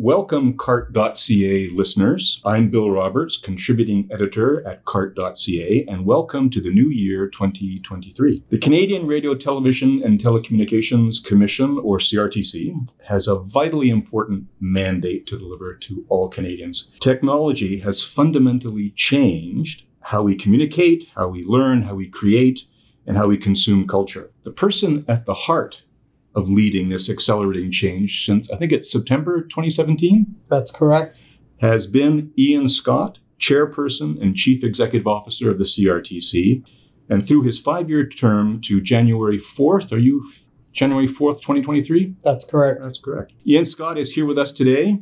Welcome, Cartt.ca listeners. I'm Bill Roberts, contributing editor at Cartt.ca, and welcome to the new year 2023. The Canadian Radio, Television, and Telecommunications Commission, or CRTC, has a vitally important mandate to deliver to all Canadians. Technology has fundamentally changed how we communicate, how we learn, how we create, and how we consume culture. The person at the heart of leading this accelerating change since I think it's September 2017. That's correct. Has been Ian Scott, chairperson and chief executive officer of the CRTC. And through his five year term to January 4th, are you January 4th, 2023? That's correct. That's correct. Ian Scott is here with us today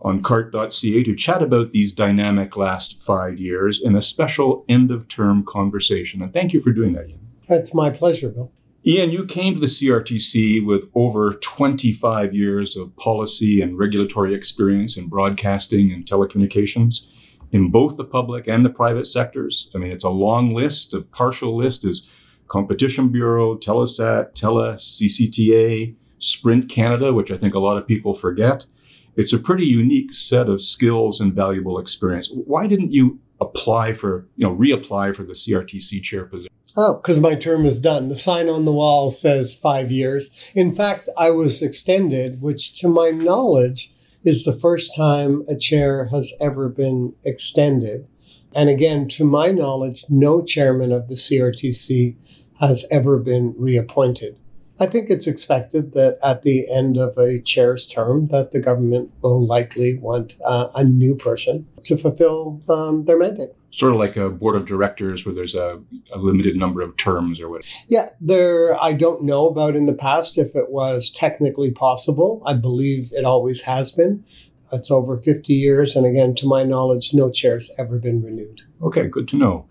on Cartt.ca to chat about these dynamic last five years in a special end of term conversation. And thank you for doing that, Ian. It's my pleasure, Bill. Ian, you came to the CRTC with over 25 years of policy and regulatory experience in broadcasting and telecommunications in both the public and the private sectors. I mean, it's a long list. A partial list is Competition Bureau, Telesat, Tele, CCTA, Sprint Canada, which I think a lot of people forget. It's a pretty unique set of skills and valuable experience. Why didn't you apply for, you know, reapply for the CRTC chair position? Oh, because my term is done. The sign on the wall says five years. In fact, I was extended, which to my knowledge is the first time a chair has ever been extended. And again, to my knowledge, no chairman of the CRTC has ever been reappointed. I think it's expected that at the end of a chair's term that the government will likely want uh, a new person to fulfill um, their mandate. Sort of like a board of directors where there's a, a limited number of terms or what? Yeah, there. I don't know about in the past if it was technically possible. I believe it always has been. It's over 50 years. And again, to my knowledge, no chair's ever been renewed. Okay, good to know.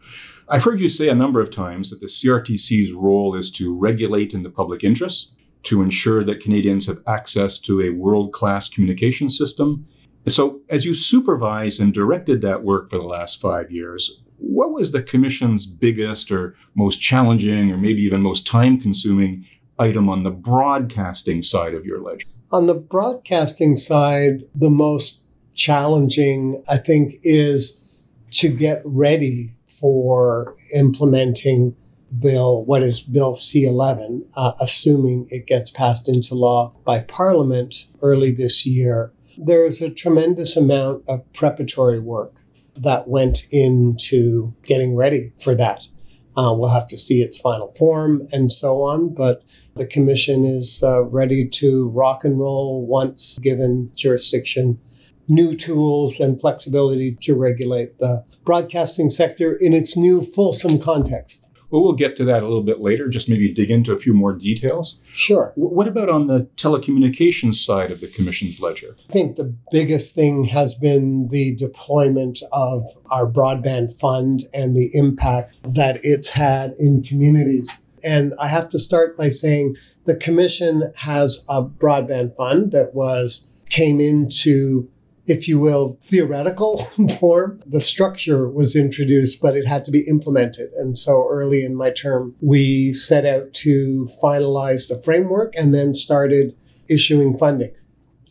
I've heard you say a number of times that the CRTC's role is to regulate in the public interest, to ensure that Canadians have access to a world class communication system. So, as you supervised and directed that work for the last five years, what was the Commission's biggest or most challenging or maybe even most time consuming item on the broadcasting side of your ledger? On the broadcasting side, the most challenging, I think, is to get ready for implementing bill, what is Bill C11, uh, assuming it gets passed into law by Parliament early this year. There's a tremendous amount of preparatory work that went into getting ready for that. Uh, we'll have to see its final form and so on, but the Commission is uh, ready to rock and roll once given jurisdiction new tools and flexibility to regulate the broadcasting sector in its new fulsome context. Well, we'll get to that a little bit later, just maybe dig into a few more details. Sure. What about on the telecommunications side of the Commission's ledger? I think the biggest thing has been the deployment of our broadband fund and the impact that it's had in communities. And I have to start by saying the Commission has a broadband fund that was came into if you will, theoretical form. The structure was introduced, but it had to be implemented. And so early in my term, we set out to finalize the framework and then started issuing funding.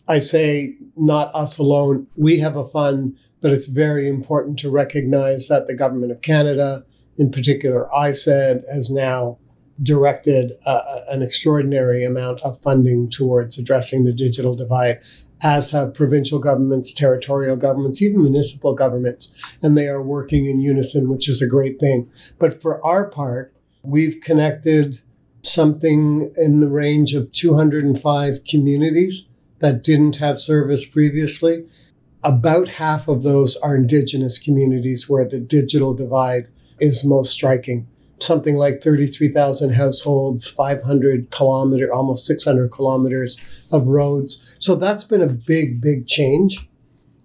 I say not us alone. We have a fund, but it's very important to recognize that the government of Canada, in particular ISED, has now directed uh, an extraordinary amount of funding towards addressing the digital divide as have provincial governments, territorial governments, even municipal governments, and they are working in unison, which is a great thing. But for our part, we've connected something in the range of 205 communities that didn't have service previously. About half of those are indigenous communities where the digital divide is most striking something like 33,000 households, 500 kilometer, almost 600 kilometers of roads. So that's been a big, big change.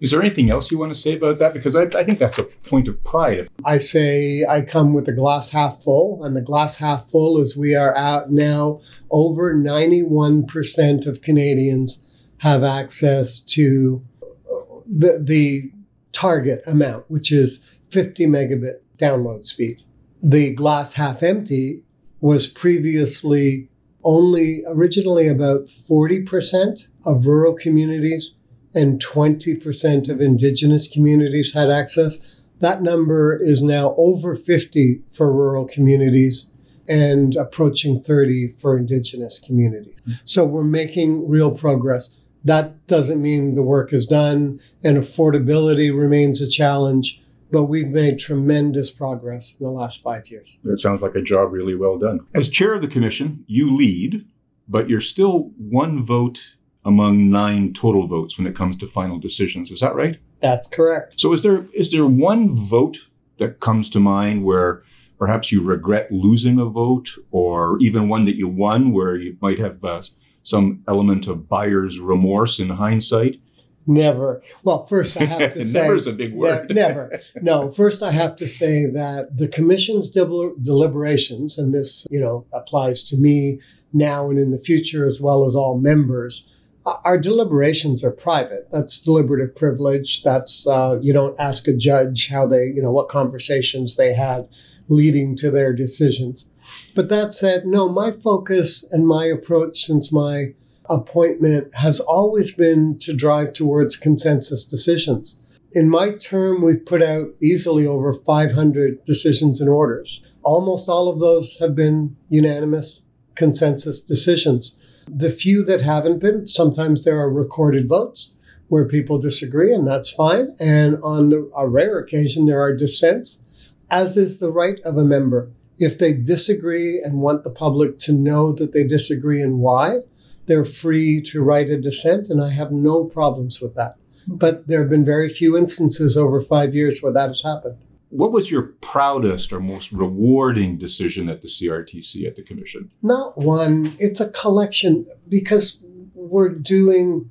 Is there anything else you want to say about that? Because I, I, think that's a point of pride. I say I come with a glass half full, and the glass half full is we are at now over 91% of Canadians have access to uh, the, the target amount, which is 50 megabit download speed the glass half empty was previously only originally about 40% of rural communities and 20% of Indigenous communities had access. That number is now over 50 for rural communities and approaching 30 for Indigenous communities. Hmm. So we're making real progress. That doesn't mean the work is done and affordability remains a challenge, but we've made tremendous progress in the last five years. That sounds like a job really well done. As chair of the commission, you lead, but you're still one vote among nine total votes when it comes to final decisions. Is that right? That's correct. So is there is there one vote that comes to mind where perhaps you regret losing a vote, or even one that you won where you might have uh, some element of buyer's remorse in hindsight? Never. Well, first I have to say, never is a big word. Ne- never. No, first I have to say that the commission's del- deliberations, and this, you know, applies to me now and in the future as well as all members. Our deliberations are private. That's deliberative privilege. That's uh, you don't ask a judge how they, you know, what conversations they had leading to their decisions. But that said, no, my focus and my approach since my appointment has always been to drive towards consensus decisions. In my term, we've put out easily over 500 decisions and orders. Almost all of those have been unanimous consensus decisions. The few that haven't been, sometimes there are recorded votes where people disagree, and that's fine. And on a rare occasion, there are dissents, as is the right of a member. If they disagree and want the public to know that they disagree and why, they're free to write a dissent, and I have no problems with that. But there have been very few instances over five years where that has happened. What was your proudest or most rewarding decision at the CRTC at the Commission? Not one. It's a collection because we're doing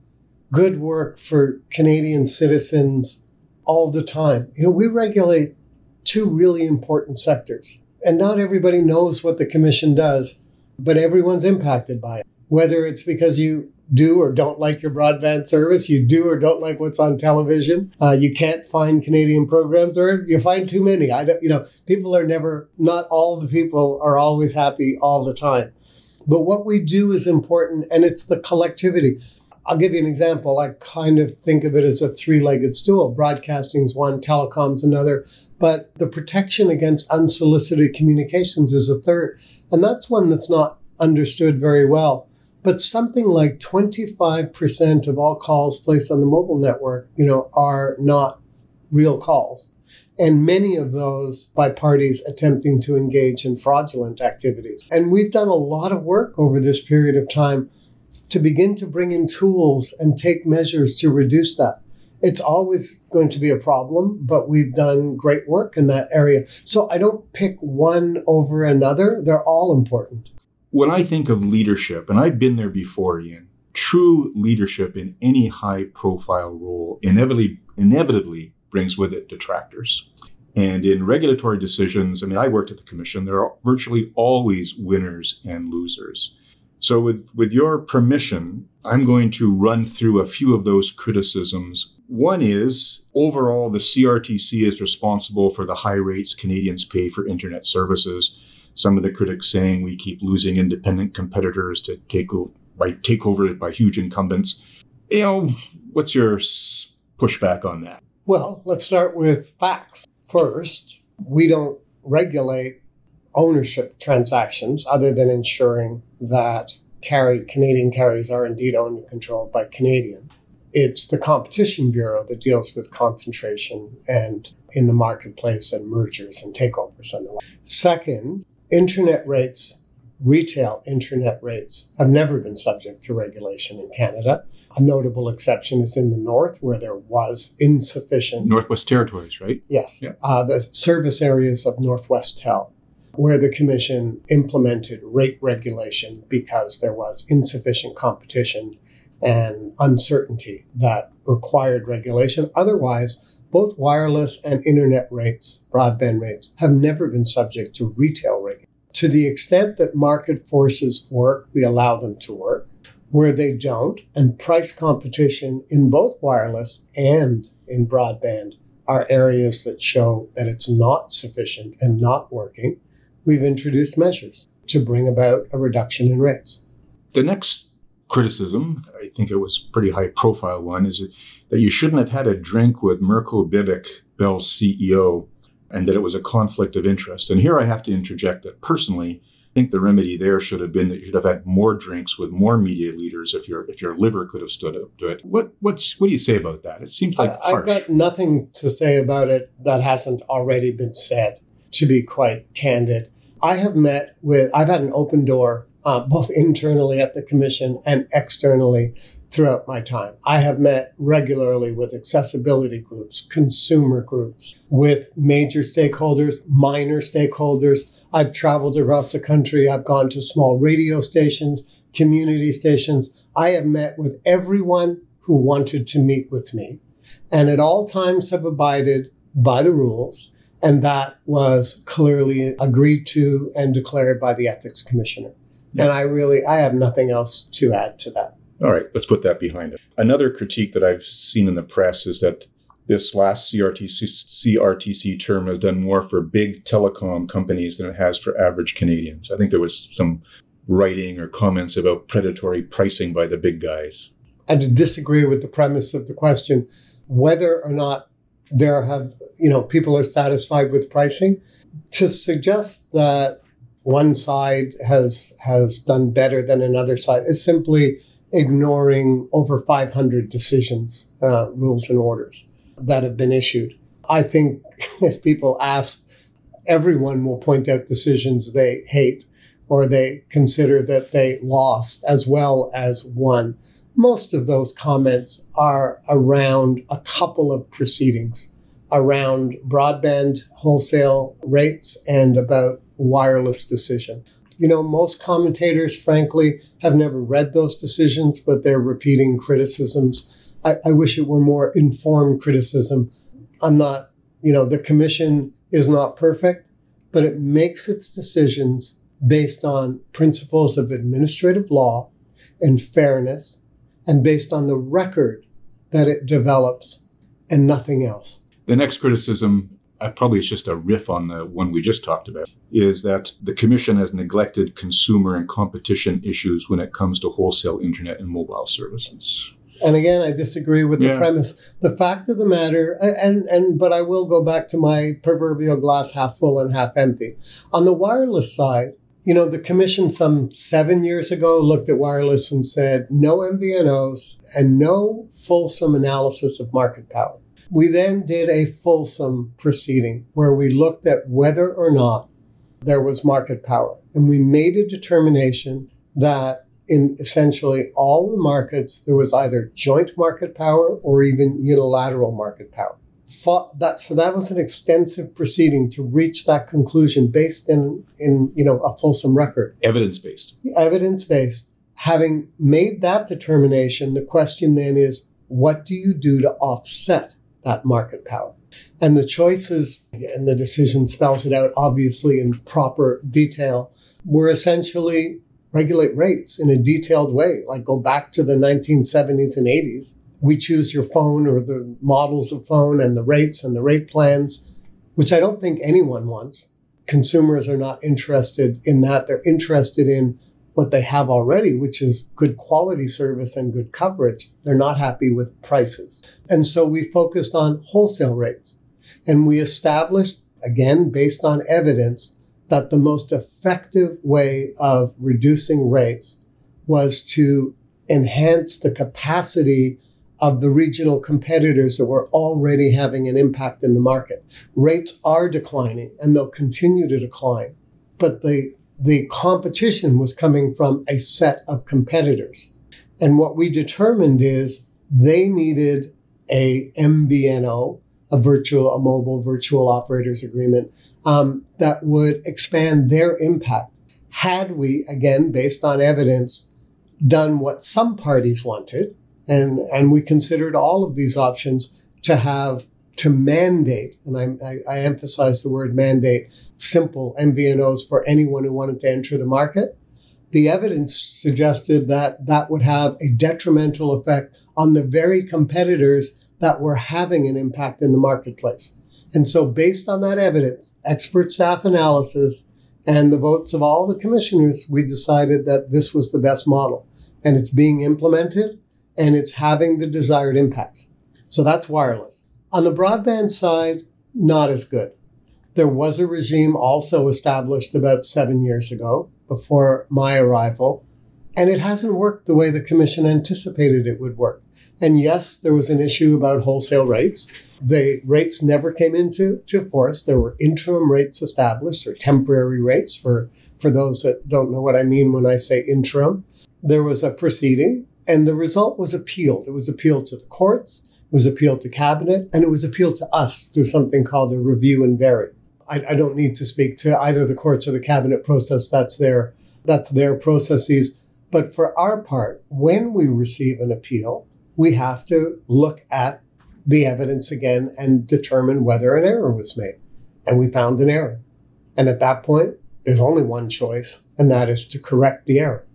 good work for Canadian citizens all the time. You know, we regulate two really important sectors, and not everybody knows what the Commission does, but everyone's impacted by it. Whether it's because you do or don't like your broadband service, you do or don't like what's on television, uh, you can't find Canadian programs, or you find too many. I don't, you know, people are never, not all the people are always happy all the time. But what we do is important, and it's the collectivity. I'll give you an example. I kind of think of it as a three legged stool. Broadcasting's one, telecom's another, but the protection against unsolicited communications is a third. And that's one that's not understood very well but something like 25% of all calls placed on the mobile network, you know, are not real calls. And many of those by parties attempting to engage in fraudulent activities. And we've done a lot of work over this period of time to begin to bring in tools and take measures to reduce that. It's always going to be a problem, but we've done great work in that area. So I don't pick one over another. They're all important when I think of leadership, and I've been there before, Ian, true leadership in any high profile role inevitably, inevitably brings with it detractors. And in regulatory decisions, I mean, I worked at the commission, there are virtually always winners and losers. So, with, with your permission, I'm going to run through a few of those criticisms. One is overall, the CRTC is responsible for the high rates Canadians pay for internet services some of the critics saying we keep losing independent competitors to take over by takeover by huge incumbents. You know, what's your pushback on that? Well, let's start with facts. First, we don't regulate ownership transactions other than ensuring that carry Canadian carriers are indeed owned and controlled by Canadian. It's the Competition Bureau that deals with concentration and in the marketplace and mergers and takeovers and the like. Second, internet rates, retail internet rates, have never been subject to regulation in Canada. A notable exception is in the north, where there was insufficient. Northwest Territories, right? Yes. Yeah. Uh, the service areas of Northwestel, where the Commission implemented rate regulation because there was insufficient competition and uncertainty that required regulation. Otherwise, both wireless and internet rates, broadband rates, have never been subject to retail regulation. To the extent that market forces work, we allow them to work. Where they don't, and price competition in both wireless and in broadband are areas that show that it's not sufficient and not working, we've introduced measures to bring about a reduction in rates. The next criticism, think it was pretty high profile one, is that you shouldn't have had a drink with Mirko Bibic, Bell's CEO, and that it was a conflict of interest. And here I have to interject that personally, I think the remedy there should have been that you should have had more drinks with more media leaders if your if your liver could have stood up to it. What what's what do you say about that? It seems like I, have got nothing to say about it that hasn't already been said. To be quite candid, I have met with I've had an open door uh, both internally at the commission and externally throughout my time. I have met regularly with accessibility groups, consumer groups, with major stakeholders, minor stakeholders I've traveled across the country. I've gone to small radio stations, community stations. I have met with everyone who wanted to meet with me and at all times have abided by the rules. And that was clearly agreed to and declared by the ethics commissioner. Yeah. And I really, I have nothing else to add to that. All right, let's put that behind us. Another critique that I've seen in the press is that this last CRTC, CRTC term has done more for big telecom companies than it has for average Canadians. I think there was some writing or comments about predatory pricing by the big guys. And to disagree with the premise of the question, whether or not there have, you know, people are satisfied with pricing, to suggest that one side has has done better than another side is simply ignoring over 500 decisions, uh, rules, and orders that have been issued. I think if people ask, everyone will point out decisions they hate or they consider that they lost as well as won. Most of those comments are around a couple of proceedings around broadband wholesale rates and about wireless decision. You know, most commentators, frankly, have never read those decisions, but they're repeating criticisms I, I wish it were more informed criticism. I'm not, you know, the commission is not perfect, but it makes its decisions based on principles of administrative law and fairness and based on the record that it develops and nothing else. The next criticism, uh, probably it's just a riff on the one we just talked about, is that the Commission has neglected consumer and competition issues when it comes to wholesale internet and mobile services. And again, I disagree with yeah. the premise. The fact of the matter, and, and, but I will go back to my proverbial glass half full and half empty. On the wireless side, you know, the commission some seven years ago looked at wireless and said no MVNOs and no fulsome analysis of market power. We then did a fulsome proceeding where we looked at whether or not there was market power. And we made a determination that in essentially all the markets, there was either joint market power or even unilateral market power. That, so that was an extensive proceeding to reach that conclusion based in, in you know, a fulsome record. Evidence based. Evidence based. Having made that determination, the question then is, what do you do to offset that market power? And the choices, and the decision spells it out obviously in proper detail, were essentially regulate rates in a detailed way, like go back to the 1970s and 80s. We choose your phone or the models of phone and the rates and the rate plans, which I don't think anyone wants. Consumers are not interested in that. They're interested in what they have already, which is good quality service and good coverage. They're not happy with prices. And so we focused on wholesale rates and we established, again, based on evidence, that the most effective way of reducing rates was to enhance the capacity of the regional competitors that were already having an impact in the market. Rates are declining and they'll continue to decline, but the, the competition was coming from a set of competitors. And what we determined is they needed a MVNO, a virtual, a mobile virtual operators agreement um, that would expand their impact. Had we, again, based on evidence, done what some parties wanted, and, and we considered all of these options to have to mandate, and I, I, I emphasize the word mandate, simple MVNOs for anyone who wanted to enter the market. The evidence suggested that that would have a detrimental effect on the very competitors that were having an impact in the marketplace. And so, based on that evidence, expert staff analysis, and the votes of all the commissioners, we decided that this was the best model. and it's being implemented and it's having the desired impacts. So that's wireless. On the broadband side, not as good. There was a regime also established about seven years ago before my arrival, and it hasn't worked the way the commission anticipated it would work. And yes, there was an issue about wholesale rates. The rates never came into to force. There were interim rates established or temporary rates for, for those that don't know what I mean when I say interim. There was a proceeding and the result was appealed. It was appealed to the courts, it was appealed to cabinet, and it was appealed to us through something called a review and vary. I, I don't need to speak to either the courts or the cabinet process. That's their that's their processes. But for our part, when we receive an appeal, we have to look at the evidence again and determine whether an error was made. And we found an error. And at that point, there's only one choice, and that is to correct the error.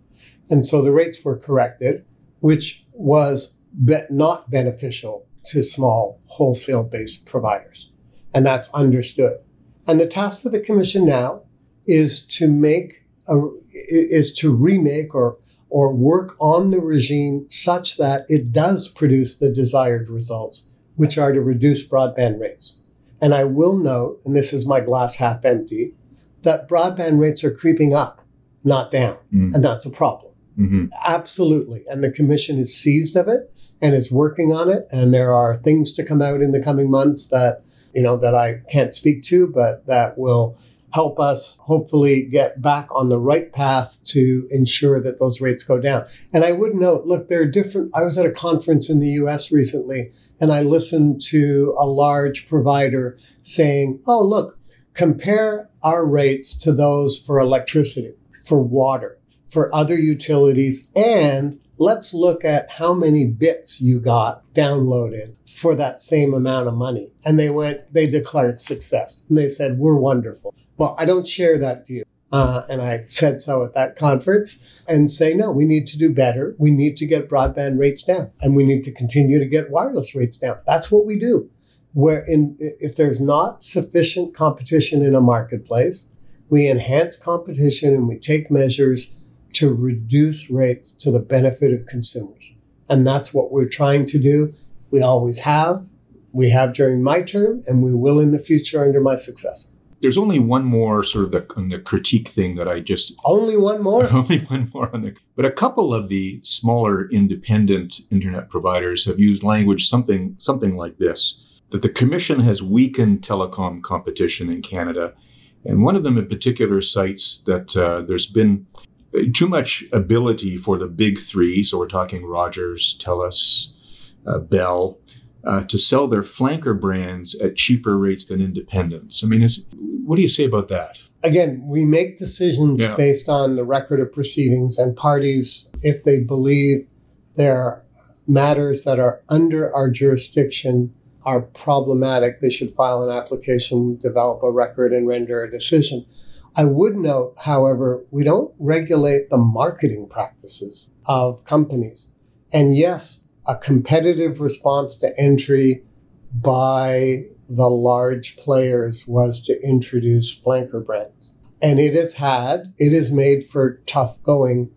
And so the rates were corrected, which was be- not beneficial to small wholesale based providers. And that's understood. And the task for the commission now is to make a, is to remake or or work on the regime such that it does produce the desired results, which are to reduce broadband rates. And I will note, and this is my glass half empty, that broadband rates are creeping up, not down. Mm. And that's a problem. Mm-hmm. Absolutely. And the commission is seized of it and is working on it. And there are things to come out in the coming months that, you know, that I can't speak to, but that will help us hopefully get back on the right path to ensure that those rates go down. And I would note, look, there are different, I was at a conference in the US recently and I listened to a large provider saying, oh, look, compare our rates to those for electricity, for water, for other utilities, and let's look at how many bits you got downloaded for that same amount of money. And they went, they declared success. And they said, we're wonderful. Well, I don't share that view. Uh, and I said so at that conference and say, no, we need to do better. We need to get broadband rates down and we need to continue to get wireless rates down. That's what we do. Where in, if there's not sufficient competition in a marketplace, we enhance competition and we take measures to reduce rates to the benefit of consumers. And that's what we're trying to do. We always have. We have during my term and we will in the future under my successor. There's only one more sort of the, the critique thing that I just only one more, only one more on the. But a couple of the smaller independent internet providers have used language something something like this: that the commission has weakened telecom competition in Canada, and one of them in particular cites that uh, there's been too much ability for the big three. So we're talking Rogers, Telus, uh, Bell uh, to sell their flanker brands at cheaper rates than independents. I mean, what do you say about that? Again, we make decisions yeah. based on the record of proceedings, and parties, if they believe there are matters that are under our jurisdiction are problematic, they should file an application, develop a record, and render a decision. I would note, however, we don't regulate the marketing practices of companies. And yes, a competitive response to entry by the large players was to introduce flanker brands. And it has had, it has made for tough going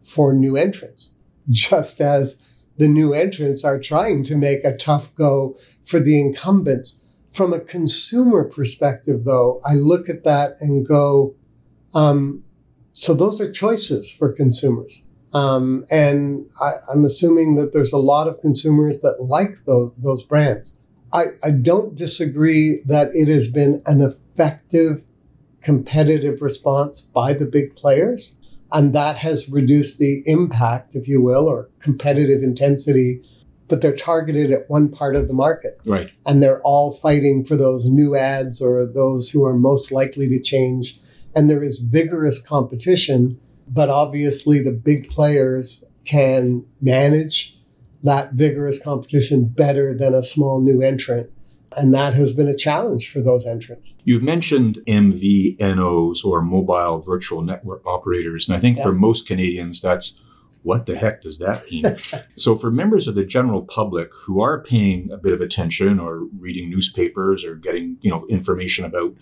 for new entrants, just as the new entrants are trying to make a tough go for the incumbents. From a consumer perspective, though, I look at that and go, um, so those are choices for consumers. Um, and I, am assuming that there's a lot of consumers that like those, those brands. I, I don't disagree that it has been an effective competitive response by the big players. And that has reduced the impact, if you will, or competitive intensity, but they're targeted at one part of the market. Right. And they're all fighting for those new ads or those who are most likely to change. And there is vigorous competition but obviously, the big players can manage that vigorous competition better than a small new entrant. And that has been a challenge for those entrants. You've mentioned MVNOs or mobile virtual network operators. And I think yeah. for most Canadians, that's what the heck does that mean? so, for members of the general public who are paying a bit of attention or reading newspapers or getting you know information about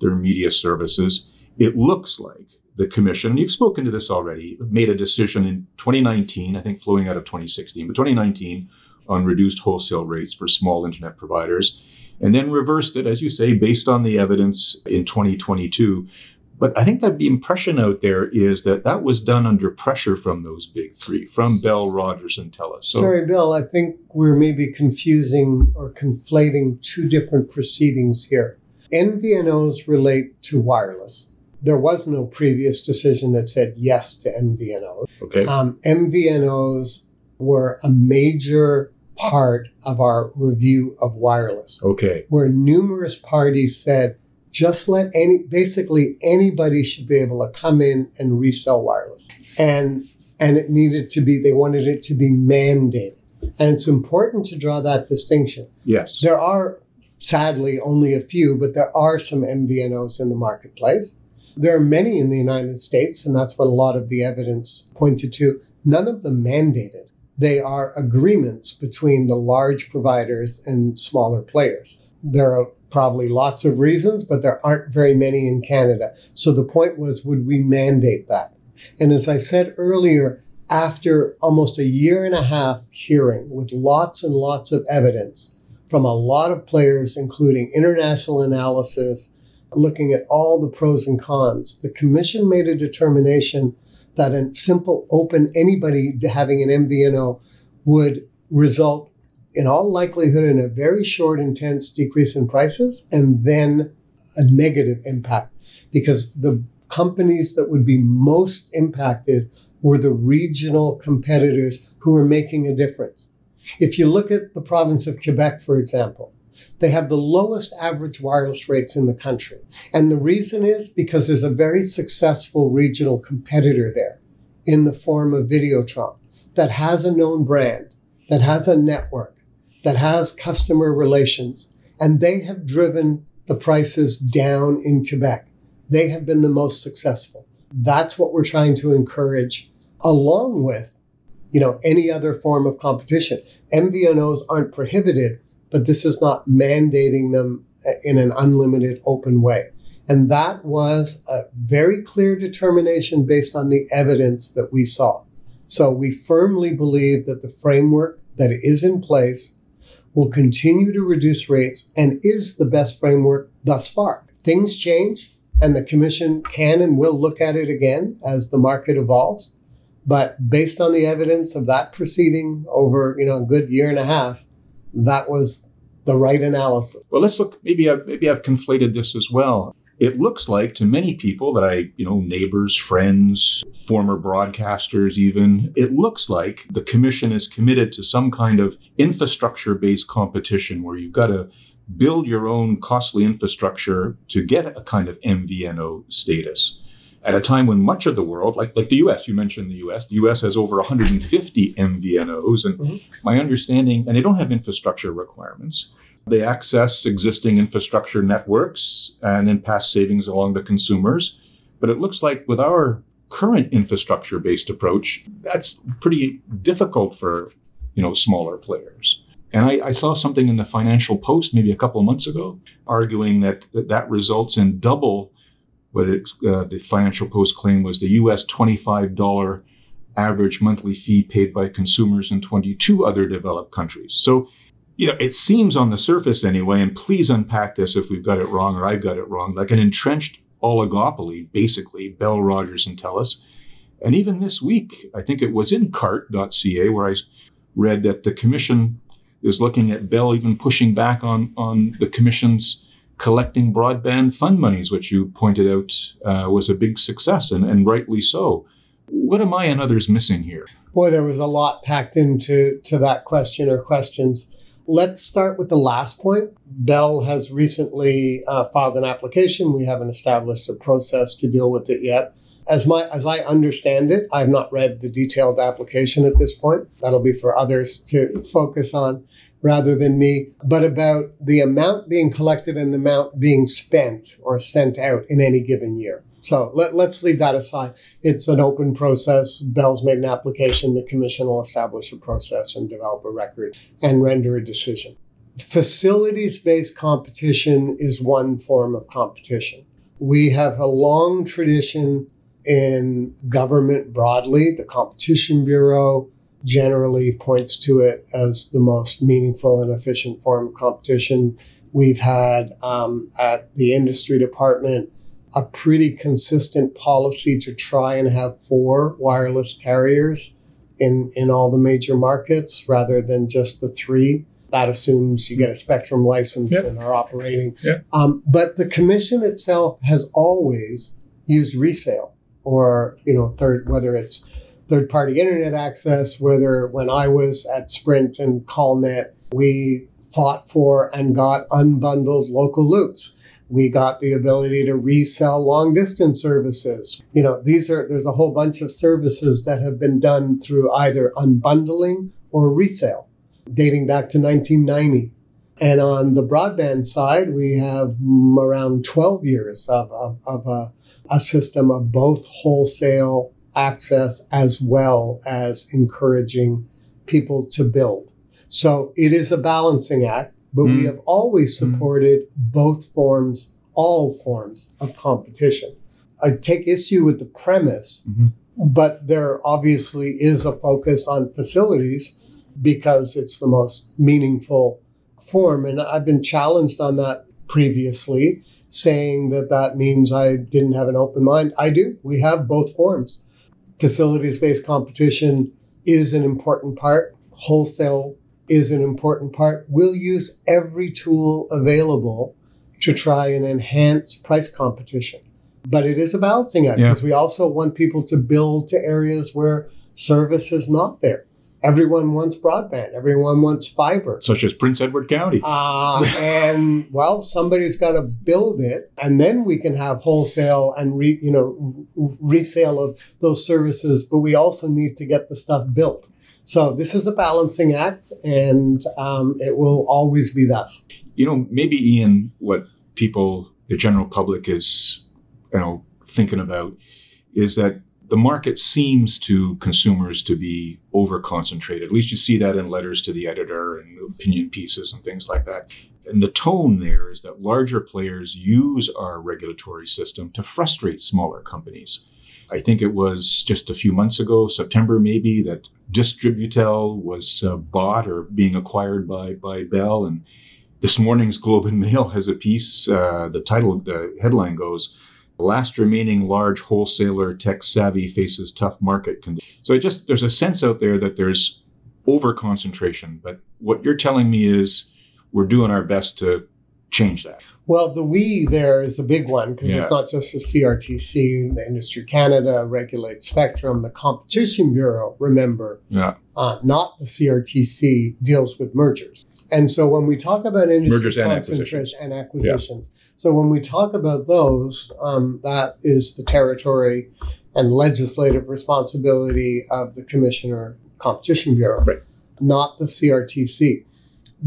their media services, it looks like the commission, and you've spoken to this already, made a decision in 2019, I think flowing out of 2016, but 2019 on reduced wholesale rates for small internet providers, and then reversed it, as you say, based on the evidence in 2022. But I think that the impression out there is that that was done under pressure from those big three, from Bell, Rogers, and Telus. So, Sorry, Bill, I think we're maybe confusing or conflating two different proceedings here. MVNOs relate to wireless. There was no previous decision that said yes to MVNOs. Okay. Um, MVNOs were a major part of our review of wireless. Okay. Where numerous parties said, just let any, basically anybody should be able to come in and resell wireless. And, and it needed to be, they wanted it to be mandated. And it's important to draw that distinction. Yes. There are, sadly, only a few, but there are some MVNOs in the marketplace. There are many in the United States, and that's what a lot of the evidence pointed to. None of them mandated. They are agreements between the large providers and smaller players. There are probably lots of reasons, but there aren't very many in Canada. So the point was, would we mandate that? And as I said earlier, after almost a year and a half hearing with lots and lots of evidence from a lot of players, including international analysis, looking at all the pros and cons, the commission made a determination that a simple open anybody to having an MVNO would result in all likelihood in a very short, intense decrease in prices and then a negative impact because the companies that would be most impacted were the regional competitors who were making a difference. If you look at the province of Quebec, for example, they have the lowest average wireless rates in the country. And the reason is because there's a very successful regional competitor there in the form of Videotron that has a known brand, that has a network, that has customer relations, and they have driven the prices down in Quebec. They have been the most successful. That's what we're trying to encourage, along with, you know, any other form of competition. MVNOs aren't prohibited, but this is not mandating them uh, in an unlimited open way. And that was a very clear determination based on the evidence that we saw. So we firmly believe that the framework that is in place will continue to reduce rates and is the best framework thus far. Things change and the commission can and will look at it again as the market evolves. But based on the evidence of that proceeding over, you know, a good year and a half, that was the right analysis. Well, let's look. Maybe I've, maybe I've conflated this as well it looks like to many people that I, you know, neighbors, friends, former broadcasters even, it looks like the commission is committed to some kind of infrastructure based competition where you've got to build your own costly infrastructure to get a kind of MVNO status. At a time when much of the world, like, like the US, you mentioned the US, the US has over 150 MVNOs. And mm-hmm. my understanding, and they don't have infrastructure requirements. They access existing infrastructure networks and then pass savings along to consumers. But it looks like with our current infrastructure based approach, that's pretty difficult for you know smaller players. And I, I, saw something in the Financial Post maybe a couple of months ago arguing that that, that results in double what it, uh, the Financial Post claim was the US $25 average monthly fee paid by consumers in 22 other developed countries. So you know, it seems on the surface anyway, and please unpack this if we've got it wrong or I've got it wrong, like an entrenched oligopoly, basically, Bell, Rogers, and Telus. And even this week, I think it was in Cartt.ca where I read that the commission is looking at Bell even pushing back on, on the commission's collecting broadband fund monies, which you pointed out uh, was a big success, and, and rightly so. What am I and others missing here? Boy, there was a lot packed into to that question or questions. Let's start with the last point. Bell has recently uh, filed an application. We haven't established a process to deal with it yet. As my as I understand it, I have not read the detailed application at this point. That'll be for others to focus on rather than me. But about the amount being collected and the amount being spent or sent out in any given year. So let, us leave that aside. It's an open process. Bell's made an application. The commission will establish a process and develop a record and render a decision. Facilities based competition is one form of competition. We have a long tradition in government broadly. The Competition Bureau generally points to it as the most meaningful and efficient form of competition. We've had um, at the industry department a pretty consistent policy to try and have four wireless carriers in, in all the major markets rather than just the three. That assumes you get a spectrum license Yep. and are operating. Yep. Um, but the commission itself has always used resale or, you know, third, whether it's third party internet access, whether when I was at Sprint and CallNet, we fought for and got unbundled local loops. We got the ability to resell long distance services. You know, these are, there's a whole bunch of services that have been done through either unbundling or resale dating back to 1990. And on the broadband side, we have around 12 years of, of, of a, a system of both wholesale access as well as encouraging people to build. So it is a balancing act, but we Mm. have always Mm. supported both forms, all forms of competition. I take issue with the premise, Mhm. but there obviously is a focus on facilities because it's the most meaningful form. And I've been challenged on that previously, saying that that means I didn't have an open mind. I do. We have both forms. Facilities based competition is an important part, wholesale is an important part. We'll use every tool available to try and enhance price competition. But it is a balancing act Yeah. because we also want people to build to areas where service is not there. Everyone wants broadband. Everyone wants fiber. Such as Prince Edward County. Uh, and well, somebody's got to build it, and then we can have wholesale and re, you know resale of those services. But we also need to get the stuff built. So this is a balancing act, and um, it will always be thus. you know, maybe Ian, what people, the general public is, you know, thinking about is that the market seems to consumers to be over concentrated. At least you see that in letters to the editor and opinion pieces and things like that. And the tone there is that larger players use our regulatory system to frustrate smaller companies. I think it was just a few months ago, September maybe, that Distributel was uh, bought or being acquired by, by Bell. And this morning's Globe and Mail has a piece. Uh, the title, the headline goes, "Last remaining large wholesaler TekSavvy faces tough market conditions." So just there's a sense out there that there's over concentration. But what you're telling me is we're doing our best to change that. Well, the we there is a big one because Yeah. it's not just the CRTC, the Industry Canada regulates Spectrum, the Competition Bureau. Remember, Yeah, uh, not the CRTC, deals with mergers. And so when we talk about industry Mergers and concentration and acquisitions, so when we talk about those, um, that is the territory and legislative responsibility of the Commissioner Competition Bureau, Right. not the CRTC.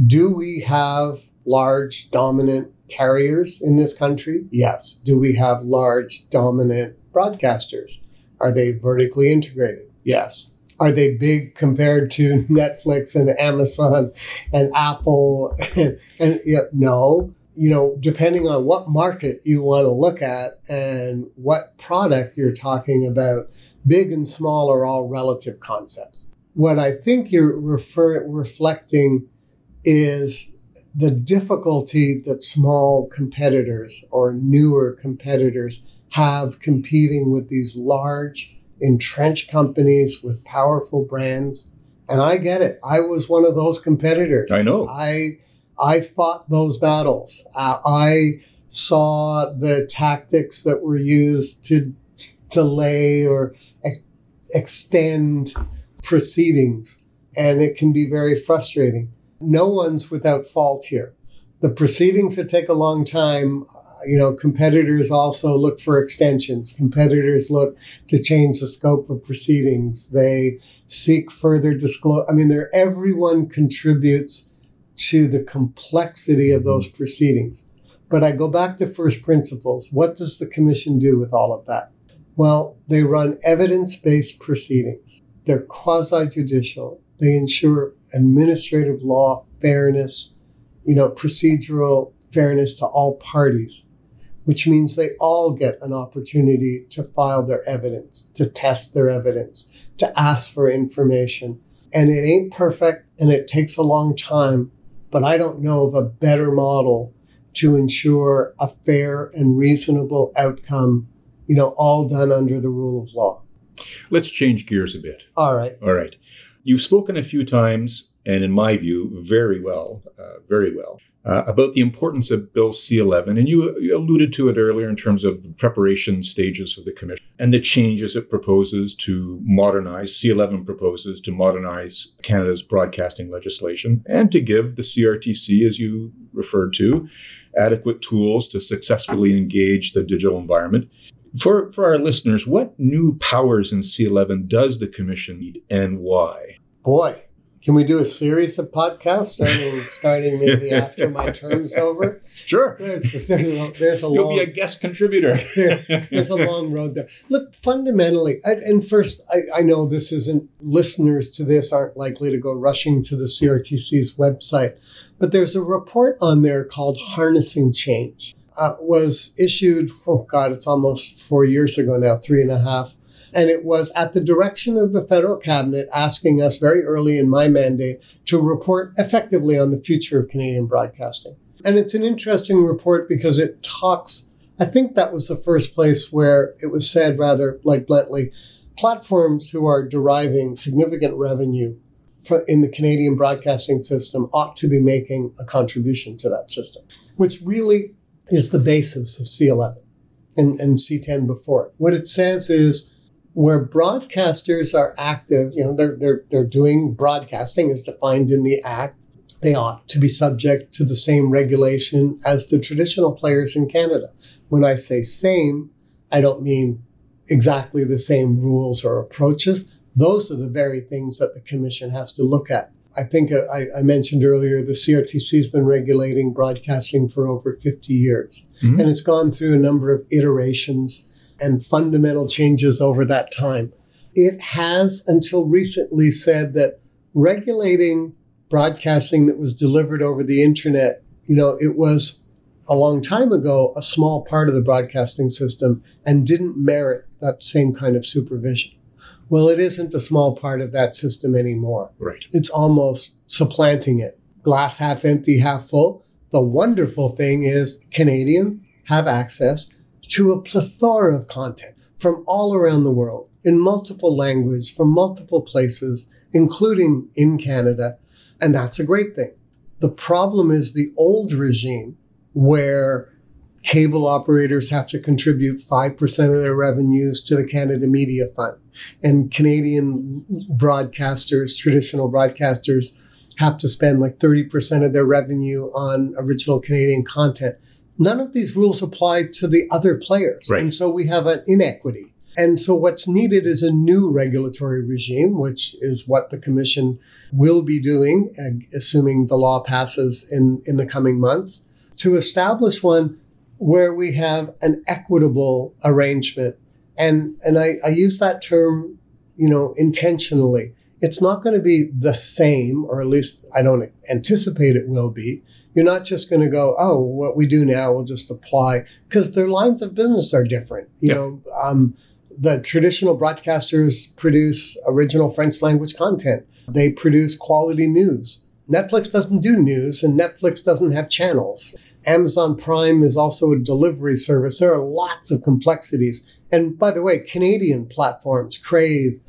Do we have large dominant carriers in this country? Yes. Do we have large dominant broadcasters? Are they vertically integrated? Yes. Are they big compared to Netflix and Amazon and Apple? And, and yeah, no. You know, depending on what market you want to look at and what product you're talking about, big and small are all relative concepts. What I think you're refer- reflecting is the difficulty that small competitors or newer competitors have competing with these large entrenched companies with powerful brands. And I get it. I was one of those competitors. I know. I I fought those battles. Uh, I saw the tactics that were used to delay or ex- extend proceedings, and it can be very frustrating. No one's without fault here. The proceedings that take a long time, you know, competitors also look for extensions. Competitors look to change the scope of proceedings. They seek further disclosure. I mean, there everyone contributes to the complexity of those mm-hmm. proceedings. But I go back to first principles. What does the commission do with all of that? Well, they run evidence-based proceedings. They're quasi-judicial. They ensure administrative law fairness, you know, procedural fairness to all parties. which means they all get an opportunity to file their evidence, to test their evidence, to ask for information. And it ain't perfect and it takes a long time, but I don't know of a better model to ensure a fair and reasonable outcome, you know, all done under the rule of law. Let's change gears a bit. All right. All right. You've spoken a few times, and in my view, very well, uh, very well, uh, about the importance of Bill C11. And you, you, alluded to it earlier in terms of the preparation stages of the commission and the changes it proposes to modernize, C11 proposes to modernize Canada's broadcasting legislation and to give the CRTC, as you referred to, adequate tools to successfully engage the digital environment. For, for our listeners, what new powers in C11 does the Commission need and why? Boy, can we do a series of podcasts starting starting maybe after my term's over? Sure. There's, there's, a, there's a You'll long, be a guest contributor. there, there's a long road there. Look, fundamentally, I, and first, I, I know this isn't listeners to this aren't likely to go rushing to the CRTC's website, but there's a report on there called "Harnessing Change." Uh, was issued. Oh God, it's almost four years ago now, three and a half and it was at the direction of the federal cabinet asking us very early in my mandate to report effectively on the future of Canadian broadcasting. And it's an interesting report because it talks, I think that was the first place where it was said rather like bluntly, platforms who are deriving significant revenue in the Canadian broadcasting system ought to be making a contribution to that system, which really is the basis of C11 and, and C10 before it. What it says is where broadcasters are active, you know, they're, they're, they're doing broadcasting as defined in the Act. They ought to be subject to the same regulation as the traditional players in Canada. When I say same, I don't mean exactly the same rules or approaches. Those are the very things that the Commission has to look at. I think I, I mentioned earlier the CRTC has been regulating broadcasting for over 50 years, mm-hmm. and it's gone through a number of iterations and fundamental changes over that time. It has until recently said that regulating broadcasting that was delivered over the internet, you know, it was a long time ago a small part of the broadcasting system and didn't merit that same kind of supervision. Well, it isn't a small part of that system anymore. Right. It's almost supplanting it. Glass half empty, half full. The wonderful thing is Canadians have access to a plethora of content from all around the world in multiple languages from multiple places, including in Canada. And that's a great thing. The problem is the old regime where cable operators have to contribute 5% of their revenues to the Canada Media Fund. And Canadian broadcasters, traditional broadcasters, have to spend like 30% of their revenue on original Canadian content none of these rules apply to the other players. Right. And so we have an inequity. And so what's needed is a new regulatory regime, which is what the commission will be doing, assuming the law passes in, in the coming months, to establish one where we have an equitable arrangement. And, and I, I use that term, you know, intentionally. It's not going to be the same, or at least I don't anticipate it will be, you're not just going to go, oh, what we do now will just apply because their lines of business are different. You know, um, the traditional broadcasters produce original French language content. They produce quality news. Netflix doesn't do news and Netflix doesn't have channels. Amazon Prime is also a delivery service. There are lots of complexities. And by the way, Canadian platforms, Crave,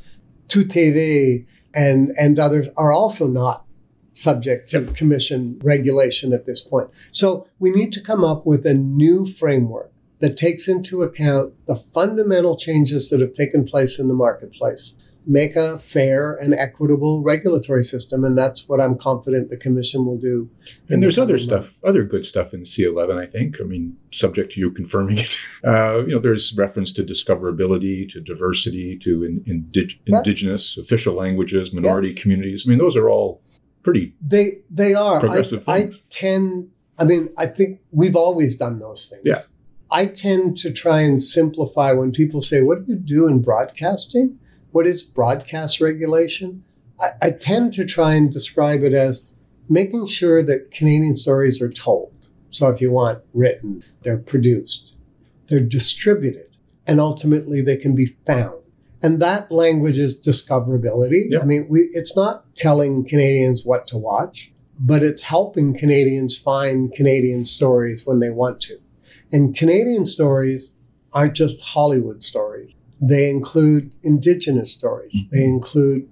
TV, and, and others are also not subject to commission regulation at this point. So we need to come up with a new framework that takes into account the fundamental changes that have taken place in the marketplace. Make a fair and equitable regulatory system, and that's what I'm confident the Commission will do. And there's the other stuff, month. other good stuff in C11, I think. I mean, subject to you confirming it. Uh, you know, there's reference to discoverability, to diversity, to in, indig- indigenous official languages, minority communities. I mean, those are all pretty they they are progressive I, I tend i mean i think we've always done those things yeah i tend to try and simplify when people say what do you do in broadcasting what is broadcast regulation I, I tend to try and describe it as making sure that canadian stories are told so if you want written they're produced they're distributed, and ultimately they can be found. And that language is discoverability. Yeah. I mean, we, it's not telling Canadians what to watch, but it's helping Canadians find Canadian stories when they want to. And Canadian stories aren't just Hollywood stories. They include indigenous stories. They include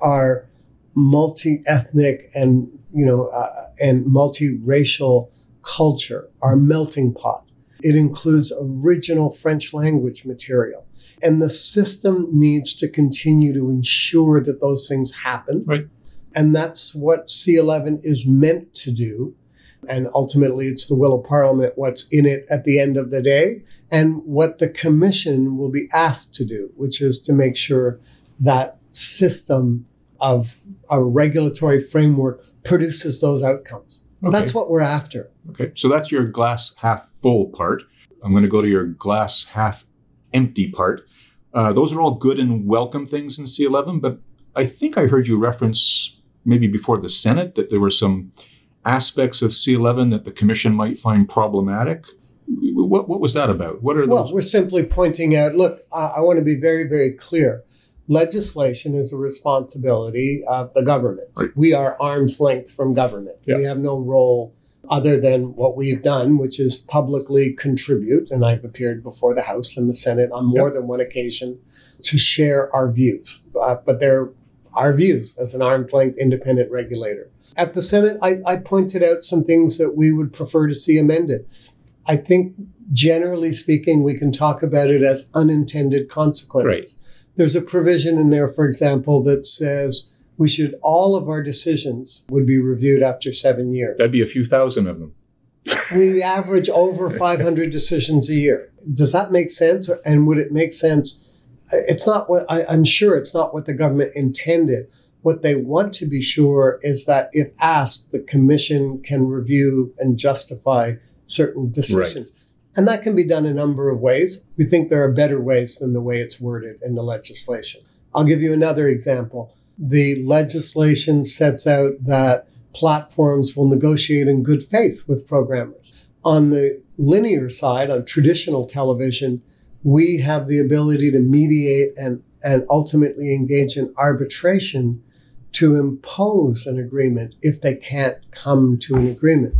our multi-ethnic and, you know, uh, and multiracial culture, our melting pot. It includes original French language material. And the system needs to continue to ensure that those things happen. Right. And that's what C11 is meant to do. And ultimately, it's the will of Parliament what's in it at the end of the day and what the Commission will be asked to do, which is to make sure that system of a regulatory framework produces those outcomes. Okay. That's what we're after. Okay, so that's your glass half full part. I'm going to go to your glass half empty part. Uh, those are all good and welcome things in C11, but I think I heard you reference maybe before the Senate that there were some aspects of C11 that the Commission might find problematic. What, what was that about? What are Well, those? we're simply pointing out look, I, I want to be very, very clear. Legislation is a responsibility of the government. Right. We are arm's length from government. Yeah. We have no role other than what we've done, which is publicly contribute. And I've appeared before the House and the Senate on more than one occasion to share our views. Uh, but they're our views as an arm's length independent regulator. At the Senate, I, I pointed out some things that we would prefer to see amended. I think, generally speaking, we can talk about it as unintended consequences. Right. There's a provision in there, for example, that says we should all of our decisions would be reviewed after seven years. That'd be a few thousand of them. we average over 500 decisions a year. Does that make sense? And would it make sense? It's not what I, I'm sure it's not what the government intended. What they want to be sure is that if asked, the commission can review and justify certain decisions. And that can be done a number of ways. We think there are better ways than the way it's worded in the legislation. I'll give you another example. The legislation sets out that platforms will negotiate in good faith with programmers. On the linear side, on traditional television, we have the ability to mediate and, and ultimately engage in arbitration to impose an agreement if they can't come to an agreement.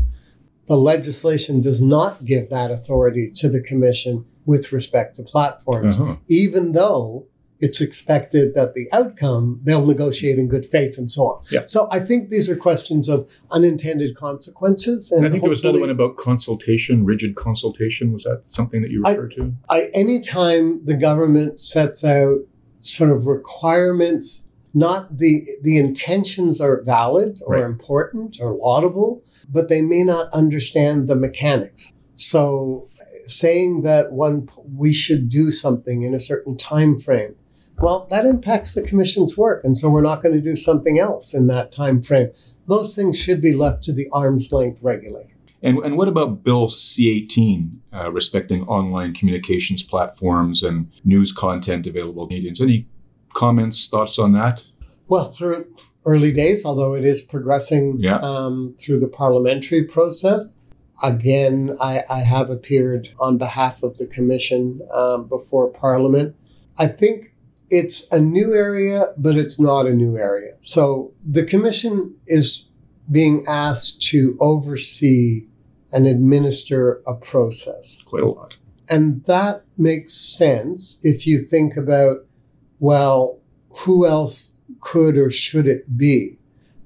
The legislation does not give that authority to the commission with respect to platforms, Uh-huh. even though it's expected that the outcome they'll negotiate in good faith and so on. Yeah. So I think these are questions of unintended consequences. And And I think there was another one about consultation, rigid consultation. Was that something that you I- referred to? I, anytime the government sets out sort of requirements, not the the intentions are valid or Right. important or laudable, but they may not understand the mechanics. So saying that one we should do something in a certain time frame, well, that impacts the commission's work, and so we're not going to do something else in that time frame. Those things should be left to the arm's length regulator. And, and what about Bill C18 uh, respecting online communications platforms and news content available to Canadians? Any comments, thoughts on that? Well, through early days, although it is progressing Yeah. um, through the parliamentary process. Again, I, I have appeared on behalf of the commission um, before Parliament. I think it's a new area, but it's not a new area. So the commission is being asked to oversee and administer a process. Quite a lot. And that makes sense if you think about, well, who else could or should it be?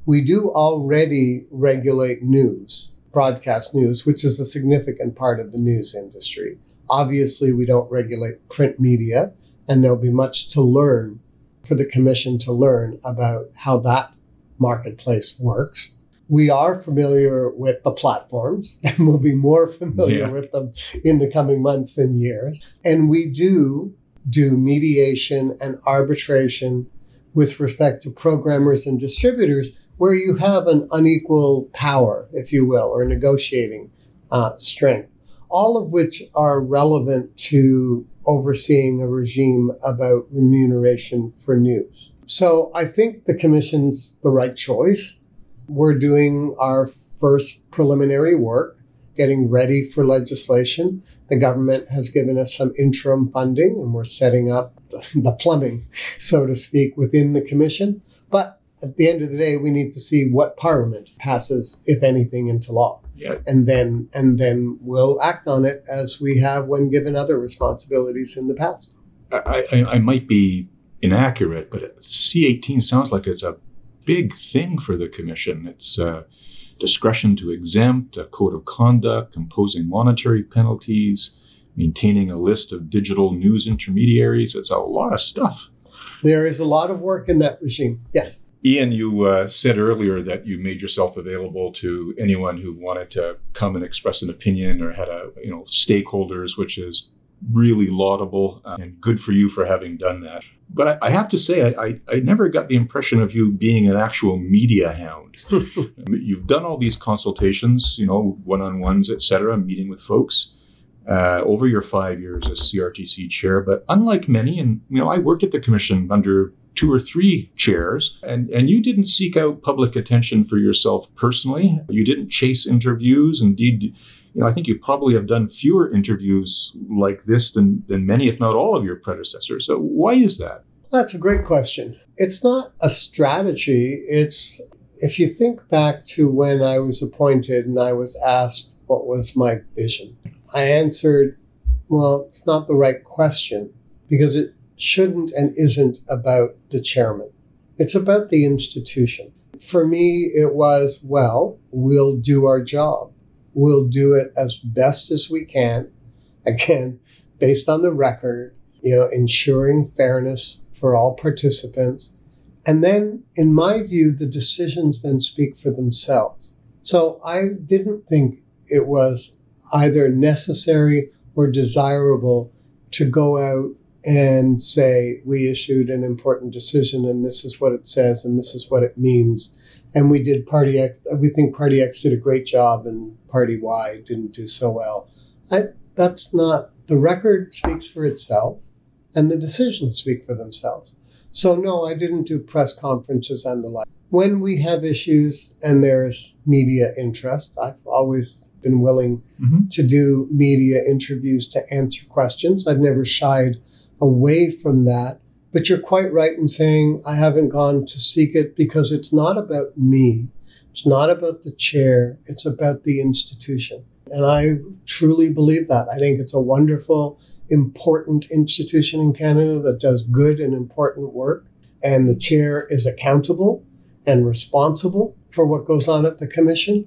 We do already regulate news, broadcast news, which is a significant part of the news industry. Obviously, we don't regulate print media, and there'll be much to learn for the commission to learn about how that marketplace works. We are familiar with the platforms and we'll be more familiar Yeah. with them in the coming months and years. And we do do mediation and arbitration with respect to programmers and distributors where you have an unequal power, if you will, or negotiating uh, strength, all of which are relevant to overseeing a regime about remuneration for news. So I think the commission's the right choice. We're doing our first preliminary work, getting ready for legislation. The government has given us some interim funding and we're setting up the plumbing, so to speak, within the commission. But at the end of the day, we need to see what Parliament passes, if anything, into law. Yeah. And then and then we'll act on it as we have when given other responsibilities in the past. I, I, I might be inaccurate, but C18 sounds like it's a big thing for the commission. It's uh, discretion to exempt, a code of conduct, imposing monetary penalties, maintaining a list of digital news intermediaries. It's a lot of stuff. There is a lot of work in that regime. Yes. Ian, you uh, said earlier that you made yourself available to anyone who wanted to come and express an opinion or had a you know stakeholders, which is really laudable uh, and good for you for having done that. But I, I have to say, I, I, I, never got the impression of you being an actual media hound. You've done all these consultations, you know, one-on-ones, etc., meeting with folks. Uh, over your five years as CRTC chair, but unlike many, and you know, I worked at the commission under two or three chairs, and, and you didn't seek out public attention for yourself personally. You didn't chase interviews. Indeed, you know, I think you probably have done fewer interviews like this than, than many, if not all, of your predecessors. So why is that? That's a great question. It's not a strategy. It's if you think back to when I was appointed and I was asked what was my vision, I answered, well, it's not the right question because it shouldn't and isn't about the chairman. It's about the institution. For me, it was, well, we'll do our job. We'll do it as best as we can. Again, based on the record, you know, ensuring fairness for all participants. And then, in my view, the decisions then speak for themselves. So I didn't think it was either necessary or desirable to go out and say, we issued an important decision and this is what it says and this is what it means and we did Party X. We think Party X did a great job, and Party Y didn't do so well. I, that's not the record speaks for itself, and the decisions speak for themselves. So no, I didn't do press conferences and the like. When we have issues and there's media interest, I've always been willing mm-hmm. to do media interviews to answer questions. I've never shied away from that but you're quite right in saying I haven't gone to seek it because it's not about me. It's not about the chair. It's about the institution. And I truly believe that. I think it's a wonderful, important institution in Canada that does good and important work. And the chair is accountable and responsible for what goes on at the commission.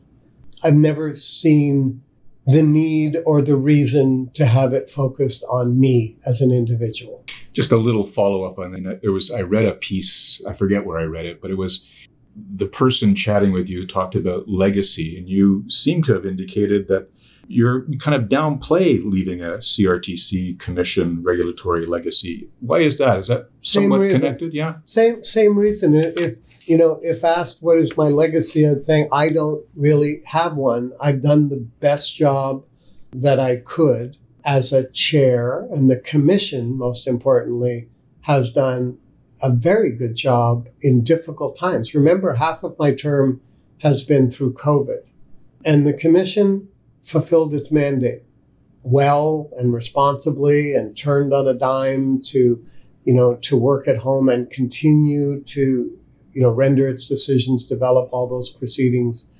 I've never seen the need or the reason to have it focused on me as an individual. Just a little follow up on that. There was I read a piece, I forget where I read it, but it was the person chatting with you talked about legacy, and you seem to have indicated that you're kind of downplay leaving a CRTC commission regulatory legacy. Why is that? Is that somewhat connected? Yeah. Same same reason. If you know, if asked what is my legacy, I'd say I don't really have one. I've done the best job that I could as a chair, and the commission, most importantly, has done a very good job in difficult times. Remember, half of my term has been through COVID, and the commission fulfilled its mandate well and responsibly and turned on a dime to you know to work at home and continue to you know, render its decisions, develop all those proceedings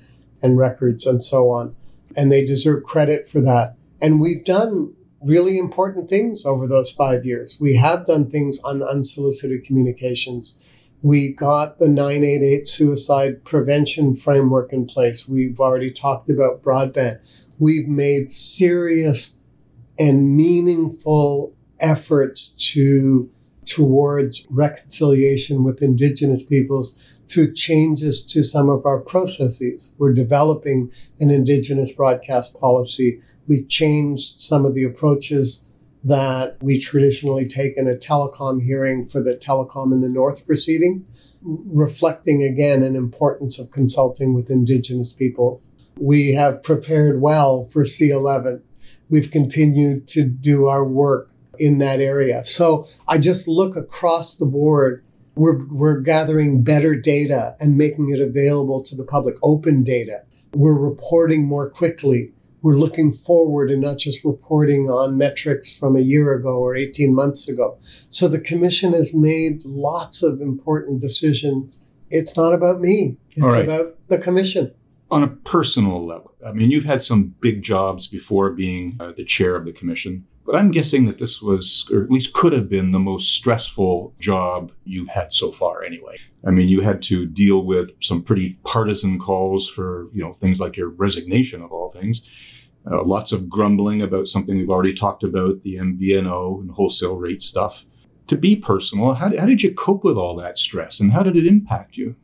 and records and so on. And they deserve credit for that. And we've done really important things over those five years. We have done things on unsolicited communications. We got the 988 suicide prevention framework in place. We've already talked about broadband. We've made serious and meaningful efforts to towards reconciliation with Indigenous peoples through changes to some of our processes. We're developing an Indigenous broadcast policy. We've changed some of the approaches that we traditionally take in a telecom hearing for the telecom in the North proceeding, reflecting again an importance of consulting with Indigenous peoples. We have prepared well for C11. We've continued to do our work in that area. So I just look across the board. We're, we're gathering better data and making it available to the public, open data. We're reporting more quickly. we're looking forward and not just reporting on metrics from a year ago or 18 months ago. So the commission has made lots of important decisions. It's not about me. It's right. about the commission. On a personal level, I mean, you've had some big jobs before being uh, the chair of the commission, but I'm guessing that this was, or at least could have been, the most stressful job you've had so far, anyway. I mean, you had to deal with some pretty partisan calls for, you know, things like your resignation of all things. Uh, lots of grumbling about something we've already talked about, the MVNO and wholesale rate stuff. To be personal, how, how did you cope with all that stress and how did it impact you?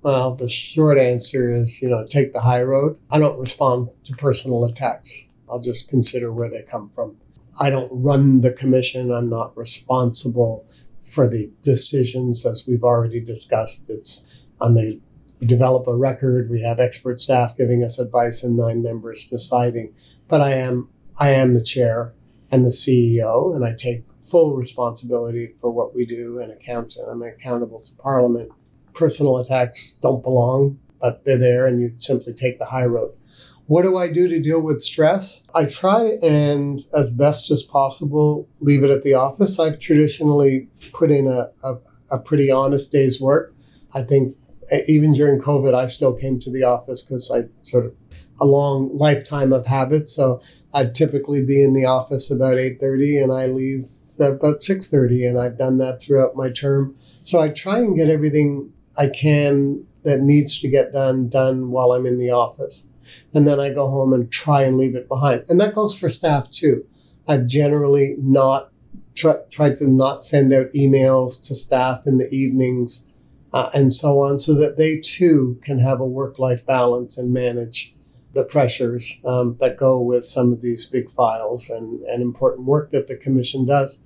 Well, the short answer is, you know, take the high road. I don't respond to personal attacks. I'll just consider where they come from. I don't run the commission. I'm not responsible for the decisions, as we've already discussed. It's on the we develop a record. We have expert staff giving us advice, and nine members deciding. But I am I am the chair and the CEO, and I take full responsibility for what we do and account. I'm accountable to Parliament personal attacks don't belong, but they're there and you simply take the high road. What do I do to deal with stress? I try and, as best as possible, leave it at the office. I've traditionally put in a, a, a pretty honest day's work. I think even during COVID, I still came to the office because I sort of a long lifetime of habit. So I'd typically be in the office about 8.30 and I leave about 6.30 and I've done that throughout my term. So I try and get everything I can that needs to get done done while I'm in the office. And then I go home and try and leave it behind. And that goes for staff too. I've generally not try, tried to not send out emails to staff in the evenings uh, and so on so that they too can have a work life balance and manage the pressures um, that go with some of these big files and, and important work that the commission does.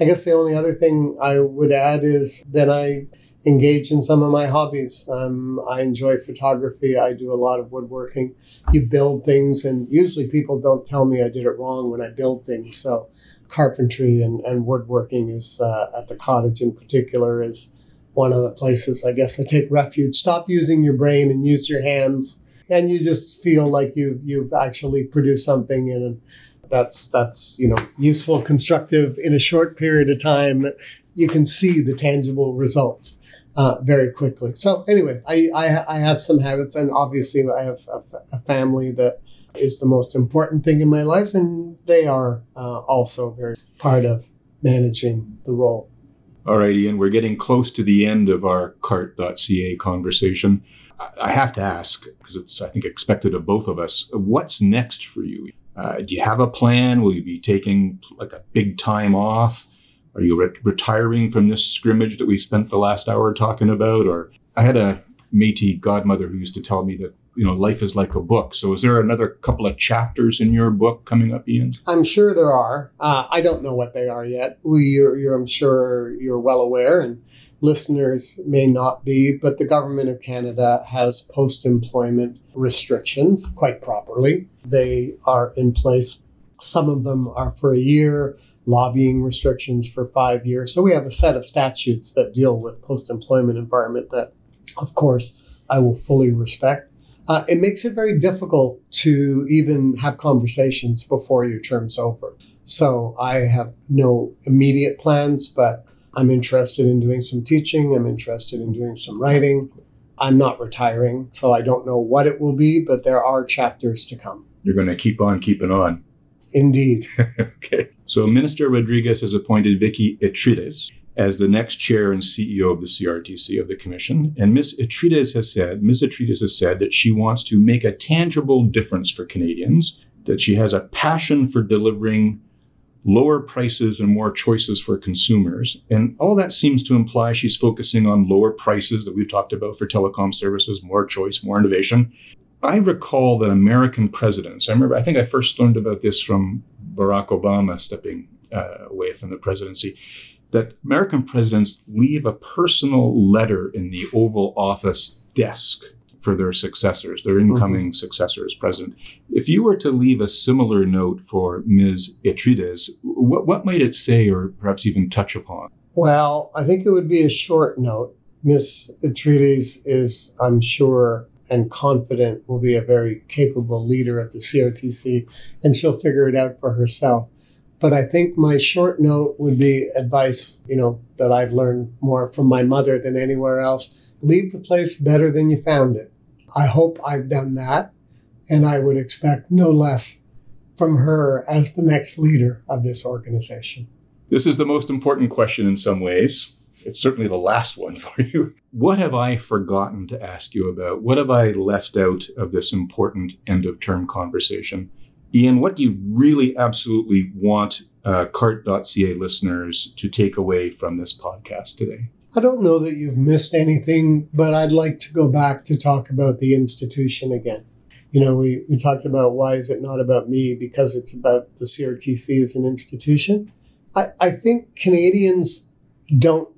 I guess the only other thing I would add is that I engage in some of my hobbies. Um, I enjoy photography. I do a lot of woodworking. You build things, and usually people don't tell me I did it wrong when I build things. So, carpentry and, and woodworking is uh, at the cottage in particular is one of the places I guess I take refuge. Stop using your brain and use your hands, and you just feel like you've you've actually produced something and that's that's you know useful, constructive in a short period of time. You can see the tangible results uh, very quickly. So, anyways, I, I, I have some habits, and obviously, I have a, a, family that is the most important thing in my life, and they are uh, also very part of managing the role. All right, Ian, we're getting close to the end of our Cartt.ca conversation. I have to ask, because it's, I think, expected of both of us, what's next for you? Uh, do you have a plan? Will you be taking like a big time off? Are you re- retiring from this scrimmage that we spent the last hour talking about? Or I had a Métis godmother who used to tell me that you know life is like a book. So is there another couple of chapters in your book coming up, Ian? I'm sure there are. Uh, I don't know what they are yet. We, you're, you're, I'm sure you're well aware, and listeners may not be, but the government of Canada has post-employment restrictions quite properly. They are in place. Some of them are for a year lobbying restrictions for five years. So we have a set of statutes that deal with post employment environment that, of course, I will fully respect. Uh, it makes it very difficult to even have conversations before your term's over. So I have no immediate plans, but I'm interested in doing some teaching. I'm interested in doing some writing. I'm not retiring, so I don't know what it will be, but there are chapters to come. You're going to keep on keeping on. Indeed. okay. So Minister Rodriguez has appointed Vicky Eatrides as the next chair and CEO of the CRTC of the Commission. And Ms. Eatrides has said, Ms. Eatrides has said that she wants to make a tangible difference for Canadians, that she has a passion for delivering lower prices and more choices for consumers. And all that seems to imply she's focusing on lower prices that we've talked about for telecom services, more choice, more innovation, I recall that American presidents, I remember, I think I first learned about this from Barack Obama stepping uh, away from the presidency, that American presidents leave a personal letter in the Oval Office desk for their successors, their mm-hmm. incoming mm-hmm. successor as president. If you were to leave a similar note for Ms. Eatrides, what, what might it say or perhaps even touch upon? Well, I think it would be a short note. Ms. Eatrides is, I'm sure, and confident will be a very capable leader of the CRTC, and she'll figure it out for herself. But I think my short note would be advice, you know, that I've learned more from my mother than anywhere else. Leave the place better than you found it. I hope I've done that, and I would expect no less from her as the next leader of this organization. This is the most important question in some ways. It's certainly the last one for you. What have I forgotten to ask you about? What have I left out of this important end of term conversation? Ian, what do you really absolutely want uh, Cartt.ca listeners to take away from this podcast today? I don't know that you've missed anything, but I'd like to go back to talk about the institution again. You know, we, we talked about why is it not about me because it's about the CRTC as an institution. I, I think Canadians don't,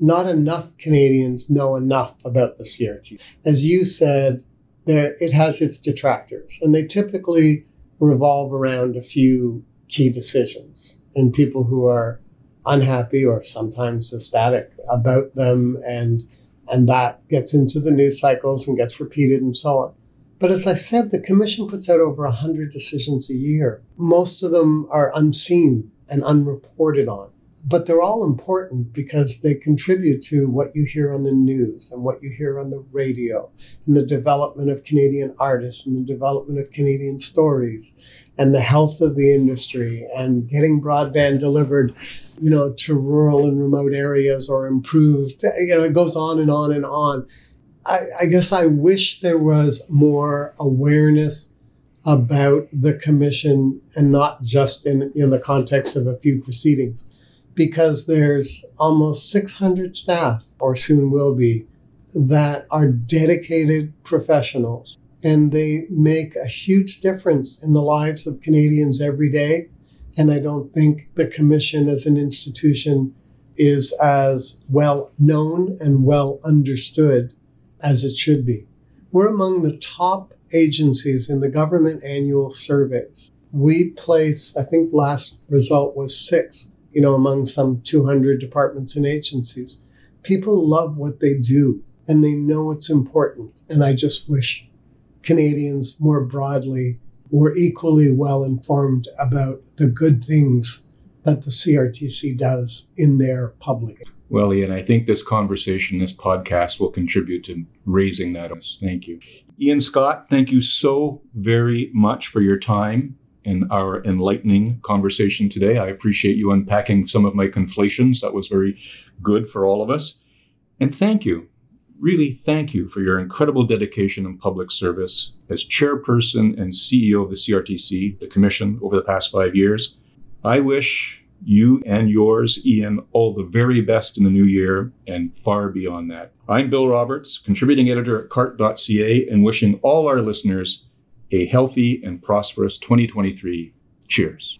not enough Canadians know enough about the CRT. As you said, there, it has its detractors, and they typically revolve around a few key decisions and people who are unhappy or sometimes ecstatic about them and and that gets into the news cycles and gets repeated and so on. But as I said, the commission puts out over 100 decisions a year. Most of them are unseen and unreported on. But they're all important because they contribute to what you hear on the news and what you hear on the radio and the development of Canadian artists and the development of Canadian stories and the health of the industry and getting broadband delivered, you know, to rural and remote areas or improved. You know, it goes on and on and on. I, I guess I wish there was more awareness about the commission and not just in, in the context of a few proceedings because there's almost 600 staff, or soon will be, that are dedicated professionals. And they make a huge difference in the lives of Canadians every day. And I don't think the Commission as an institution is as well known and well understood as it should be. We're among the top agencies in the government annual surveys. We place, I think last result was sixth you know, among some 200 departments and agencies. People love what they do and they know it's important. And I just wish Canadians more broadly were equally well informed about the good things that the CRTC does in their public. Well, Ian, I think this conversation, this podcast will contribute to raising that. Thank you. Ian Scott, thank you so very much for your time in our enlightening conversation today. I appreciate you unpacking some of my conflations. That was very good for all of us. And thank you, really thank you for your incredible dedication and public service as chairperson and CEO of the CRTC, the Commission, over the past five years. I wish you and yours, Ian, all the very best in the new year and far beyond that. I'm Bill Roberts, contributing editor at Cartt.ca, and wishing all our listeners a healthy and prosperous 2023. Cheers.